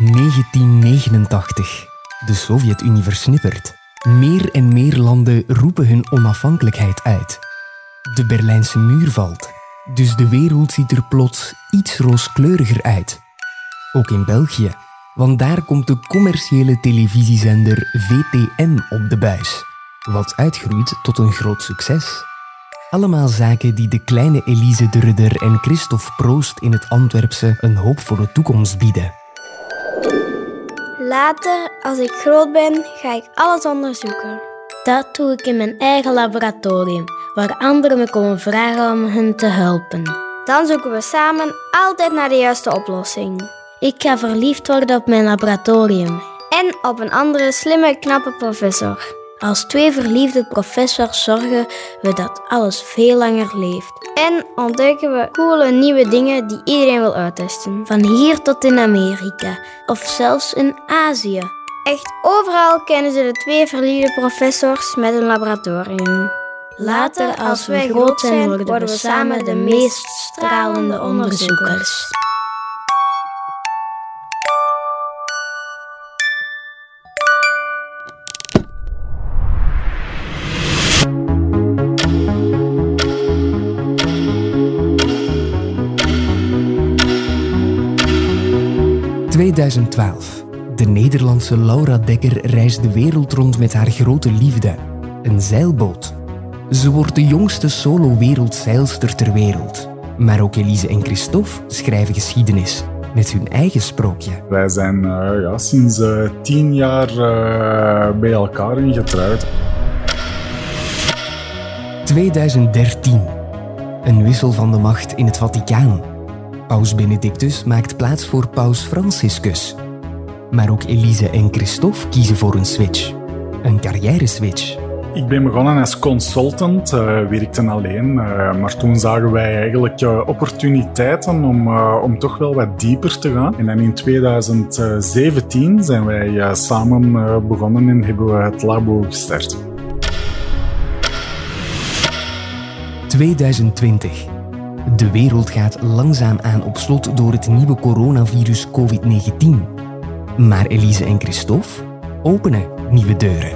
1989. De Sovjet-Unie versnippert. Meer en meer landen roepen hun onafhankelijkheid uit. De Berlijnse muur valt. Dus de wereld ziet er plots iets rooskleuriger uit. Ook in België, want daar komt de commerciële televisiezender VTM op de buis, wat uitgroeit tot een groot succes. Allemaal zaken die de kleine Elise de Rudder en Christophe Proost in het Antwerpse een hoopvolle toekomst bieden. Later, als ik groot ben, ga ik alles onderzoeken. Dat doe ik in mijn eigen laboratorium, waar anderen me komen vragen om hen te helpen. Dan zoeken we samen altijd naar de juiste oplossing. Ik ga verliefd worden op mijn laboratorium. En op een andere slimme, knappe professor. Als twee verliefde professors zorgen we dat alles veel langer leeft. En ontdekken we coole nieuwe dingen die iedereen wil uittesten. Van hier tot in Amerika, of zelfs in Azië. Echt overal kennen ze de twee verliefde professors met een laboratorium. Later, als we groot zijn, worden we samen de meest stralende onderzoekers. ...2012. De Nederlandse Laura Dekker reist de wereld rond met haar grote liefde. Een zeilboot. Ze wordt de jongste solo-wereldzeilster ter wereld. Maar ook Elise en Christophe schrijven geschiedenis met hun eigen sprookje. Wij zijn uh, ja, sinds uh, tien jaar uh, bij elkaar ingetrouwd. 2013. Een wissel van de macht in het Vaticaan. Paus Benedictus maakt plaats voor Paus Franciscus. Maar ook Elise en Christophe kiezen voor een switch. Een carrière-switch. Ik ben begonnen als consultant, uh, werkte alleen, uh, maar toen zagen wij eigenlijk uh, opportuniteiten om, om toch wel wat dieper te gaan. En dan in 2017 zijn wij samen begonnen en hebben we het labo gestart. 2020. De wereld gaat langzaam aan op slot door het nieuwe coronavirus COVID-19. Maar Elise en Christophe openen nieuwe deuren.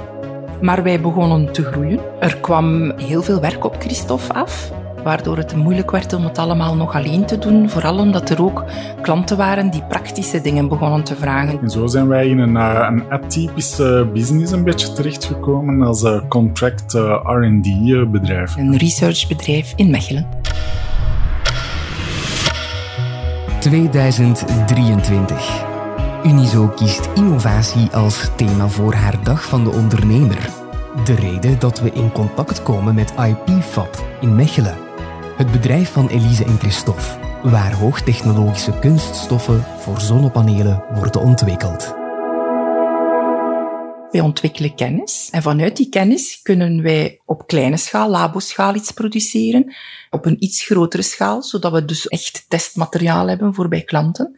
Maar wij begonnen te groeien. Er kwam heel veel werk op Christophe af, waardoor het moeilijk werd om het allemaal nog alleen te doen. Vooral omdat er ook klanten waren die praktische dingen begonnen te vragen. En zo zijn wij in een, uh, een atypische business een beetje terechtgekomen als een contract uh, R&D bedrijf. Een researchbedrijf in Mechelen. 2023. Unizo kiest innovatie als thema voor haar Dag van de Ondernemer. De reden dat we in contact komen met IPFab in Mechelen, het bedrijf van Elise en Christophe, waar hoogtechnologische kunststoffen voor zonnepanelen worden ontwikkeld. Wij ontwikkelen kennis en vanuit die kennis kunnen wij op kleine schaal, laboschaal iets produceren, op een iets grotere schaal, zodat we dus echt testmateriaal hebben voor bij klanten.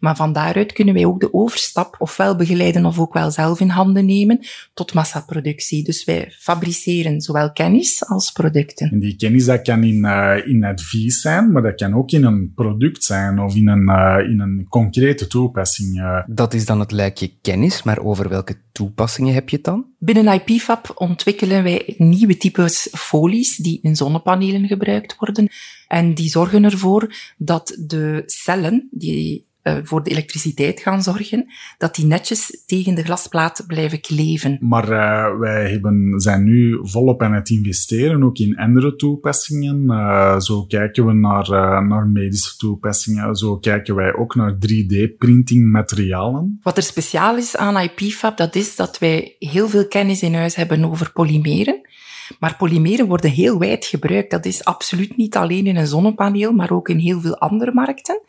Maar van daaruit kunnen wij ook de overstap ofwel begeleiden of ook wel zelf in handen nemen tot massaproductie. Dus wij fabriceren zowel kennis als producten. En die kennis dat kan in, uh, in advies zijn, maar dat kan ook in een product zijn of in een, uh, in een concrete toepassing. Uh. Dat is dan het luikje kennis, maar over welke toepassingen heb je het dan? Binnen IPFab ontwikkelen wij nieuwe types folies die in zonnepanelen gebruikt worden. En die zorgen ervoor dat de cellen die voor de elektriciteit gaan zorgen, dat die netjes tegen de glasplaat blijven kleven. Maar uh, wij hebben, zijn nu volop aan het investeren, ook in andere toepassingen. Uh, zo kijken we naar, naar medische toepassingen. Zo kijken wij ook naar 3D-printing materialen. Wat er speciaal is aan IPFab, dat is dat wij heel veel kennis in huis hebben over polymeren. Maar polymeren worden heel wijd gebruikt. Dat is absoluut niet alleen in een zonnepaneel, maar ook in heel veel andere markten.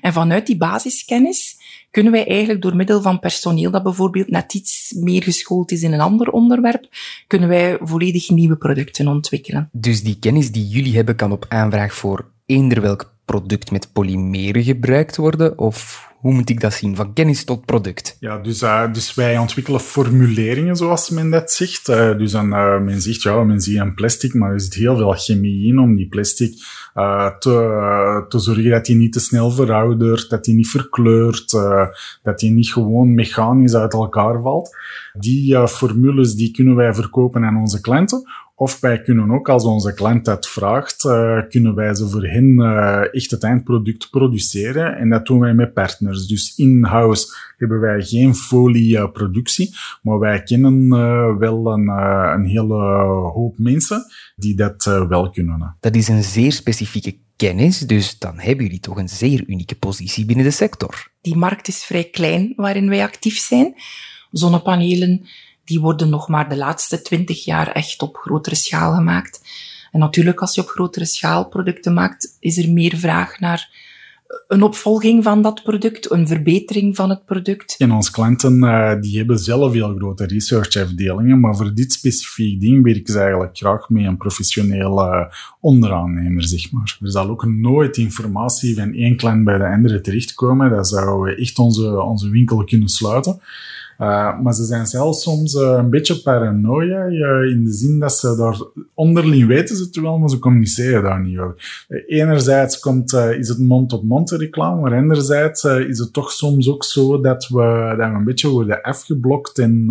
En vanuit die basiskennis kunnen wij eigenlijk door middel van personeel dat bijvoorbeeld net iets meer geschoold is in een ander onderwerp, kunnen wij volledig nieuwe producten ontwikkelen. Dus die kennis die jullie hebben kan op aanvraag voor eender welk product met polymeren gebruikt worden? Of hoe moet ik dat zien? Van kennis tot product. Ja, dus, uh, dus wij ontwikkelen formuleringen, zoals men dat zegt. Uh, dus uh, men zegt, ja, men ziet een plastic, maar er zit heel veel chemie in om die plastic te, te zorgen dat die niet te snel veroudert, dat die niet verkleurt, dat die niet gewoon mechanisch uit elkaar valt. Die formules die kunnen wij verkopen aan onze klanten of wij kunnen ook, als onze klant dat vraagt, uh, kunnen wij ze voor hen uh, echt het eindproduct produceren. En dat doen wij met partners. Dus in-house hebben wij geen folieproductie, maar wij kennen uh, wel een, een hele hoop mensen die dat wel kunnen. Dat is een zeer specifieke kennis, dus dan hebben jullie toch een zeer unieke positie binnen de sector. Die markt is vrij klein waarin wij actief zijn. Zonnepanelen die worden nog maar de laatste twintig jaar echt op grotere schaal gemaakt. En natuurlijk, als je op grotere schaal producten maakt, is er meer vraag naar een opvolging van dat product, een verbetering van het product. En onze klanten uh, die hebben zelf heel grote researchafdelingen, maar voor dit specifiek ding werken ze eigenlijk graag met een professionele onderaannemer, zeg maar. Er zal ook nooit informatie van één klant bij de andere terechtkomen. Dat zou echt onze, onze winkel kunnen sluiten. Uh, maar ze zijn zelfs soms uh, een beetje paranoia, uh, in de zin dat ze daar onderling weten ze het wel, maar ze communiceren daar niet over. enerzijds komt, is het mond-op-mond reclame, maar anderzijds is het toch soms ook zo dat we, dat we een beetje worden afgeblokt. En,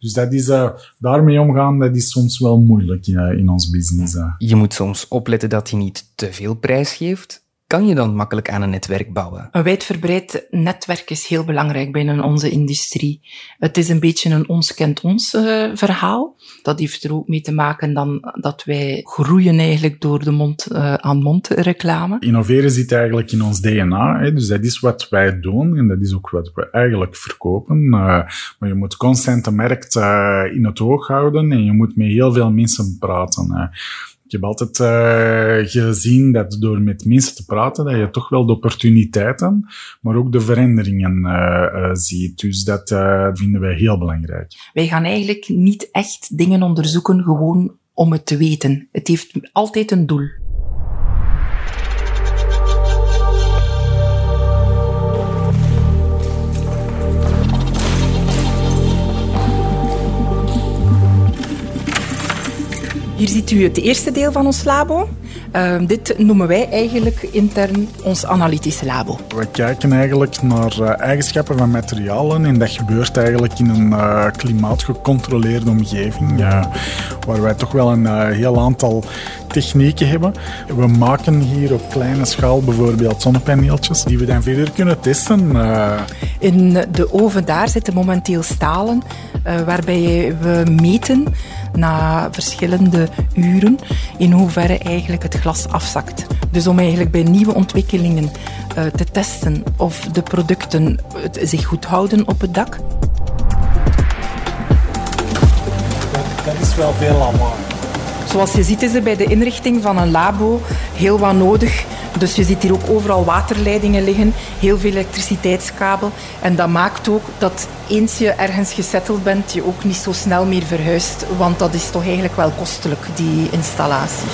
dus dat is, daarmee omgaan, dat is soms wel moeilijk in ons business. Je moet soms opletten dat je niet te veel prijs geeft kan je dan makkelijk aan een netwerk bouwen? Een wijdverbreid netwerk is heel belangrijk binnen onze industrie. Het is een beetje een ons kent ons uh, verhaal. Dat heeft er ook mee te maken dan dat wij groeien eigenlijk door de mond uh, aan mond reclame. Innoveren zit eigenlijk in ons DNA. Hè? Dus dat is wat wij doen en dat is ook wat we eigenlijk verkopen. Uh, maar je moet constant de markt in het oog houden en je moet met heel veel mensen praten. Heb altijd uh, gezien dat door met mensen te praten, dat je toch wel de opportuniteiten, maar ook de veranderingen uh, uh, ziet. Dus dat vinden wij heel belangrijk. Wij gaan eigenlijk niet echt dingen onderzoeken gewoon om het te weten. Het heeft altijd een doel. Hier ziet u het eerste deel van ons labo. Uh, dit noemen wij eigenlijk intern ons analytische labo. We kijken eigenlijk naar uh, eigenschappen van materialen en dat gebeurt eigenlijk in een uh, klimaatgecontroleerde omgeving, waar wij toch wel een heel aantal technieken hebben. We maken hier op kleine schaal bijvoorbeeld zonnepaneeltjes die we dan verder kunnen testen. In de oven daar zitten momenteel stalen waarbij we meten na verschillende uren in hoeverre eigenlijk het glas afzakt. Dus om eigenlijk bij nieuwe ontwikkelingen uh, te testen of de producten zich goed houden op het dak. Dat, is wel veel allemaal. Zoals je ziet is er bij de inrichting van een labo heel wat nodig dus je ziet hier ook overal waterleidingen liggen, heel veel elektriciteitskabel. En dat maakt ook dat eens je ergens gesetteld bent, je ook niet zo snel meer verhuist. Want dat is toch eigenlijk wel kostelijk, die installatie.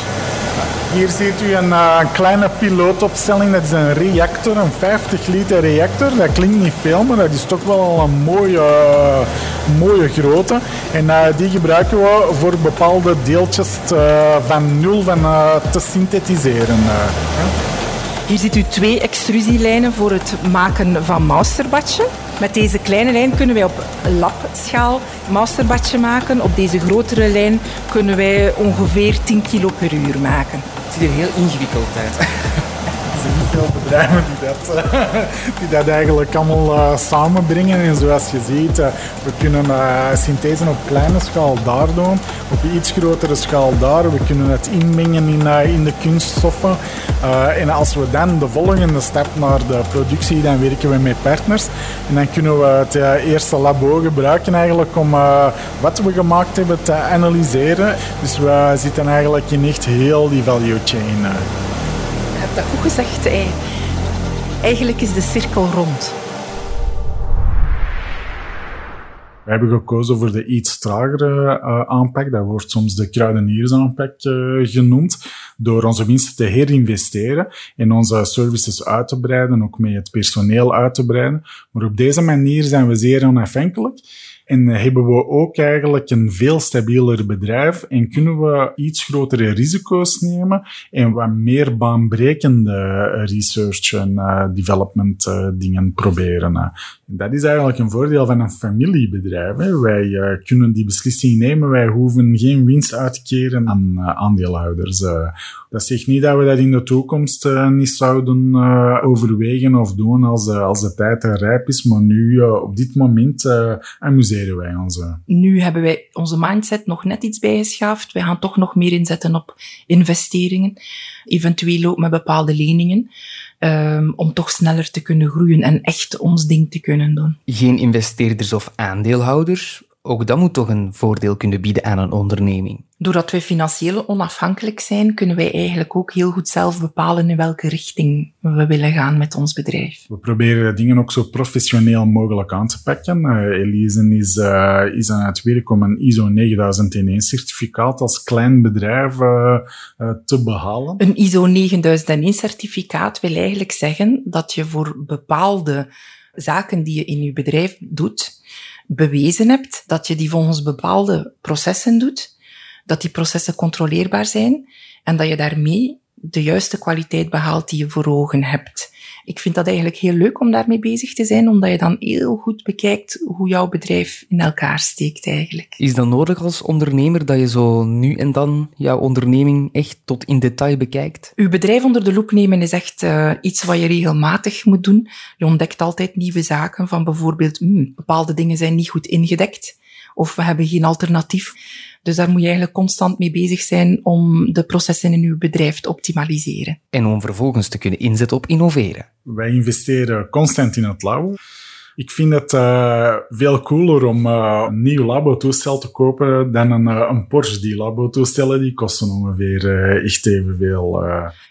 Hier ziet u een, uh, kleine pilootopstelling. Dat is een reactor, een 50 liter reactor. Dat klinkt niet veel, maar dat is toch wel al een mooie, mooie grootte. En uh, die gebruiken we voor bepaalde deeltjes van nul van, te synthetiseren. Hier ziet u twee extrusielijnen voor het maken van masterbadje. Met deze kleine lijn kunnen wij op labschaal masterbadje maken. Op deze grotere lijn kunnen wij ongeveer 10 kilo per uur maken. Het ziet er heel ingewikkeld uit. Veel bedrijven die dat, die dat eigenlijk allemaal uh, samenbrengen. En zoals je ziet, uh, we kunnen synthese op kleine schaal daar doen, op iets grotere schaal daar. We kunnen het inmengen in, in de kunststoffen. en als we dan de volgende stap naar de productie, dan werken we met partners. En dan kunnen we het eerste labo gebruiken eigenlijk om wat we gemaakt hebben te analyseren. Dus we zitten eigenlijk in echt heel die value chain dat goed gezegd. Eigenlijk is de cirkel rond. We hebben gekozen voor de iets tragere uh, aanpak. Dat wordt soms de kruideniersaanpak uh, genoemd. Door onze winsten te herinvesteren en onze services uit te breiden, ook met het personeel uit te breiden. Maar op deze manier zijn we zeer onafhankelijk. En hebben we ook eigenlijk een veel stabieler bedrijf en kunnen we iets grotere risico's nemen en wat meer baanbrekende research en uh, development uh, dingen proberen. Uh. Dat is eigenlijk een voordeel van een familiebedrijf. Wij kunnen die beslissing nemen, wij hoeven geen winst uit te keren aan aandeelhouders. dat zegt niet dat we dat in de toekomst niet zouden overwegen of doen als, als de tijd rijp is, maar nu op dit moment amuseren wij. Nu hebben wij onze mindset nog net iets bijgeschaafd. Wij gaan toch nog meer inzetten op investeringen, eventueel ook met bepaalde leningen. Um, om toch sneller te kunnen groeien en echt ons ding te kunnen doen. Geen investeerders of aandeelhouders, ook dat moet toch een voordeel kunnen bieden aan een onderneming. Doordat wij financieel onafhankelijk zijn, kunnen wij eigenlijk ook heel goed zelf bepalen in welke richting we willen gaan met ons bedrijf. We proberen dingen ook zo professioneel mogelijk aan te pakken. Uh, Elise is, uh, is aan het werk om een ISO 9001 certificaat als klein bedrijf uh, te behalen. Een ISO 9001 certificaat wil eigenlijk zeggen dat je voor bepaalde zaken die je in je bedrijf doet, bewezen hebt dat je die volgens bepaalde processen doet, dat die processen controleerbaar zijn en dat je daarmee de juiste kwaliteit behaalt die je voor ogen hebt. Ik vind dat eigenlijk heel leuk om daarmee bezig te zijn, omdat je dan heel goed bekijkt hoe jouw bedrijf in elkaar steekt eigenlijk. Is dat nodig als ondernemer dat je zo nu en dan jouw onderneming echt tot in detail bekijkt? Uw bedrijf onder de loep nemen is echt uh, iets wat je regelmatig moet doen. Je ontdekt altijd nieuwe zaken van bijvoorbeeld, hmm, bepaalde dingen zijn niet goed ingedekt of we hebben geen alternatief. Dus daar moet je eigenlijk constant mee bezig zijn om de processen in uw bedrijf te optimaliseren. En om vervolgens te kunnen inzetten op innoveren. Wij investeren constant in het labo. Ik vind het uh, veel cooler om uh, een nieuw labo-toestel te kopen dan een, uh, een Porsche. Die labo-toestellen die kosten ongeveer echt evenveel.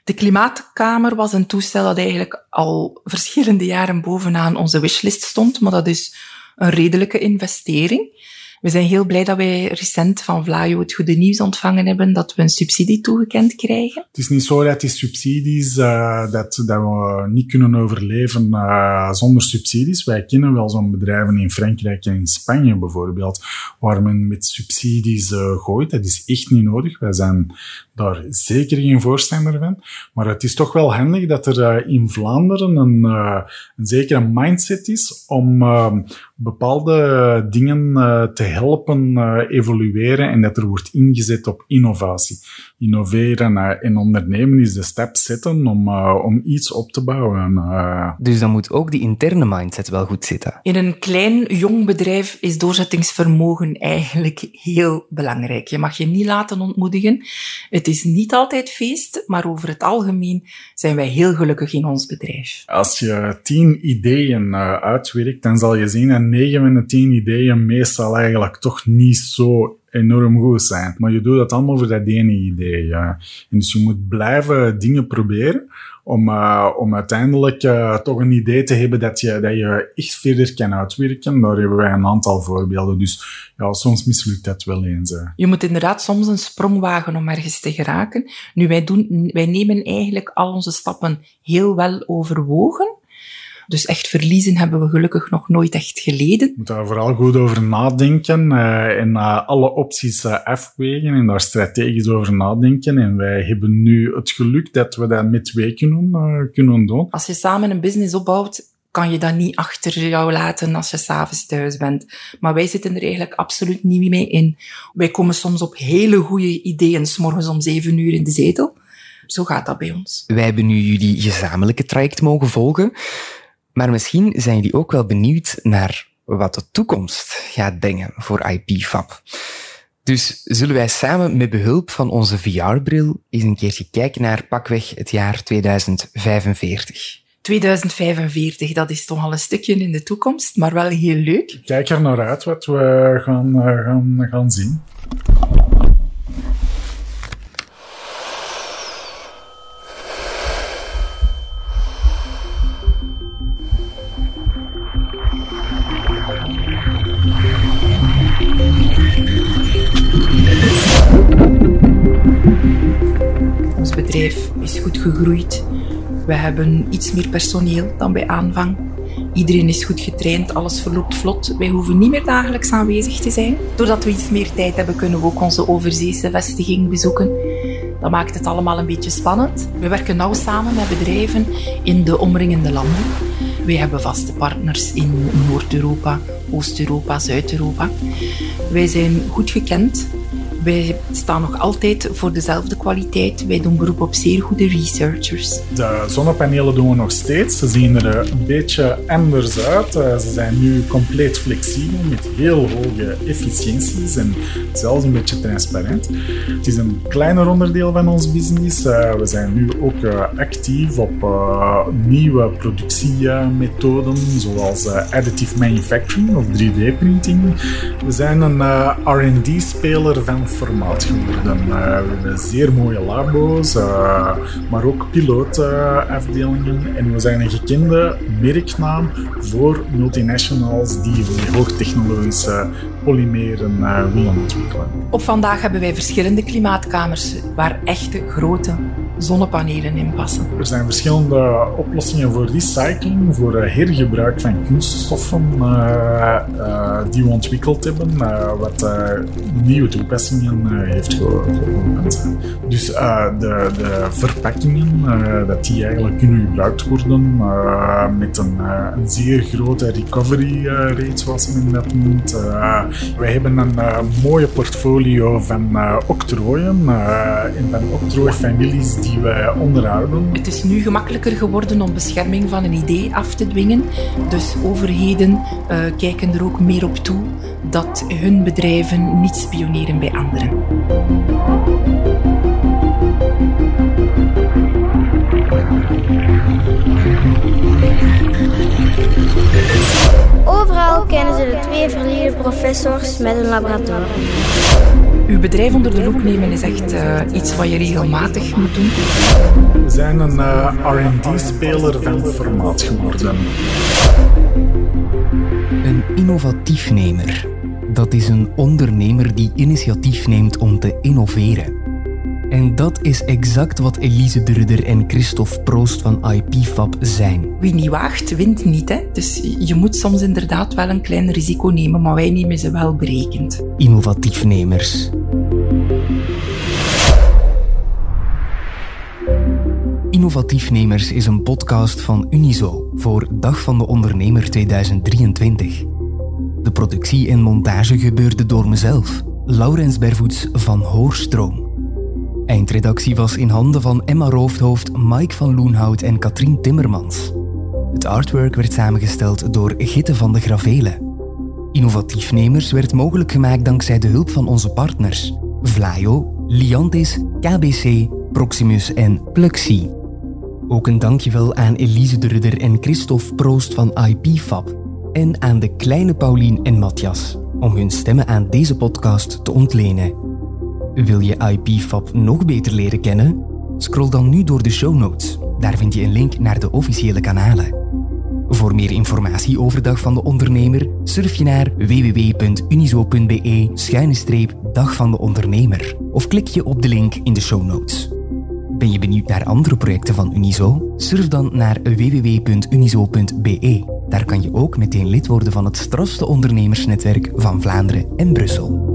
De Klimaatkamer was een toestel dat eigenlijk al verschillende jaren bovenaan onze wishlist stond, maar dat is een redelijke investering. We zijn heel blij dat wij recent van Vlaio het goede nieuws ontvangen hebben dat we een subsidie toegekend krijgen. Het is niet zo dat die subsidies, uh, dat, we niet kunnen overleven uh, zonder subsidies. Wij kennen wel zo'n bedrijven in Frankrijk en in Spanje bijvoorbeeld, waar men met subsidies uh, gooit. Dat is echt niet nodig. Wij zijn daar zeker geen voorstander van. Maar het is toch wel handig dat er in Vlaanderen een, een zekere mindset is om bepaalde dingen te helpen uh, evolueren en dat er wordt ingezet op innovatie. Innoveren uh, en ondernemen is de stap zetten om, uh, om iets op te bouwen. Dus dan moet ook die interne mindset wel goed zitten. In een klein, jong bedrijf is doorzettingsvermogen eigenlijk heel belangrijk. Je mag je niet laten ontmoedigen. Het is niet altijd feest, maar over het algemeen zijn wij heel gelukkig in ons bedrijf. Als je tien ideeën uitwerkt, dan zal je zien dat negen van de tien ideeën meestal eigenlijk toch niet zo enorm goed zijn. Maar je doet dat allemaal voor dat ene idee. Ja. En dus je moet blijven dingen proberen om, uh, om uiteindelijk uh, toch een idee te hebben dat je, dat je echt verder kan uitwerken. Daar hebben wij een aantal voorbeelden. Dus ja, soms mislukt dat wel eens. Je moet inderdaad soms een sprong wagen om ergens te geraken. Nu, wij, doen, wij nemen eigenlijk al onze stappen heel wel overwogen. Dus echt verliezen hebben we gelukkig nog nooit echt geleden. Je moet daar vooral goed over nadenken uh, en uh, alle opties uh, afwegen en daar strategisch over nadenken. En wij hebben nu het geluk dat we dat met twee kunnen, kunnen doen. Als je samen een business opbouwt, kan je dat niet achter jou laten als je s'avonds thuis bent. Maar wij zitten er eigenlijk absoluut niet mee in. Wij komen soms op hele goede ideeën, s morgens om zeven uur in de zetel. Zo gaat dat bij ons. Wij hebben nu jullie gezamenlijke traject mogen volgen. Maar misschien zijn jullie ook wel benieuwd naar wat de toekomst gaat brengen voor IPFAB. Dus zullen wij samen met behulp van onze VR-bril eens een keertje kijken naar pakweg het jaar 2045. 2045, dat is toch al een stukje in de toekomst, maar wel heel leuk. Kijk er naar uit wat we gaan, eh, gaan, gaan zien. We hebben iets meer personeel dan bij aanvang. Iedereen is goed getraind, alles verloopt vlot. Wij hoeven niet meer dagelijks aanwezig te zijn. Doordat we iets meer tijd hebben, kunnen we ook onze overzeese vestiging bezoeken. Dat maakt het allemaal een beetje spannend. We werken nauw samen met bedrijven in de omringende landen. Wij hebben vaste partners in Noord-Europa, Oost-Europa, Zuid-Europa. Wij zijn goed gekend wij staan nog altijd voor dezelfde kwaliteit. Wij doen beroep op zeer goede researchers. De zonnepanelen doen we nog steeds. Ze zien er een beetje anders uit. Eh, ze zijn nu compleet flexibel met heel hoge efficiënties en zelfs een beetje transparant. Het is een kleiner onderdeel van ons business. Eh, we zijn nu ook eh, actief op nieuwe productiemethoden zoals additive manufacturing of 3D-printing. We zijn een R&D-speler van formaat geworden. Uh, we hebben zeer mooie labo's, uh, maar ook pilootafdelingen. en we zijn een gekende merknaam voor multinationals die hoogtechnologische polymeren willen ontwikkelen. Op vandaag hebben wij verschillende klimaatkamers waar echte grote zonnepanelen in passen. Er zijn verschillende oplossingen voor recycling, voor eh, hergebruik van kunststoffen uh, uh, die we ontwikkeld hebben, wat nieuwe toepassingen heeft geopend. Dus de, de, verpakkingen, dat die eigenlijk kunnen gebruikt worden met een, een, zeer grote recovery rate, zoals men dat noemt. Wij hebben een mooie portfolio van octrooien en van octrooifamilies die wij onderhouden. Het is nu gemakkelijker geworden om bescherming van een idee af te dwingen. Dus overheden uh, kijken er ook meer op toe dat hun bedrijven niet spioneren bij anderen. Kennen ze de twee verliede professors met een laboratorium. Uw bedrijf onder de loep nemen is echt uh, iets wat je regelmatig moet doen. We zijn een uh, R&D-speler van formaat geworden. Een innovatiefnemer. Dat is een ondernemer die initiatief neemt om te innoveren. En dat is exact wat Elise Durder en Christophe Proost van IPFab zijn. Wie niet waagt, wint niet. Hè? Dus je moet soms inderdaad wel een klein risico nemen, maar wij nemen ze wel berekend. Innovatiefnemers. Innovatiefnemers is een podcast van Unizo voor Dag van de Ondernemer 2023. De productie en montage gebeurde door mezelf, Laurens Bervoets van Hoorstroom. Eindredactie was in handen van Emma Roofdhoofd, Mike van Loenhout en Katrien Timmermans. Het artwork werd samengesteld door Gitte van de Gravelen. Innovatiefnemers werd mogelijk gemaakt dankzij de hulp van onze partners Vlaio, Liantis, KBC, Proximus en Pluxy. Ook een dankjewel aan Elise de Rudder en Christophe Proost van IPFab en aan de kleine Paulien en Matthias om hun stemmen aan deze podcast te ontlenen. Wil je IPFab nog beter leren kennen? Scroll dan nu door de show notes. Daar vind je een link naar de officiële kanalen. Voor meer informatie over Dag van de Ondernemer surf je naar www.unizo.be-dag van de ondernemer of klik je op de link in de show notes. Ben je benieuwd naar andere projecten van Unizo? Surf dan naar www.unizo.be. Daar kan je ook meteen lid worden van het strafste ondernemersnetwerk van Vlaanderen en Brussel.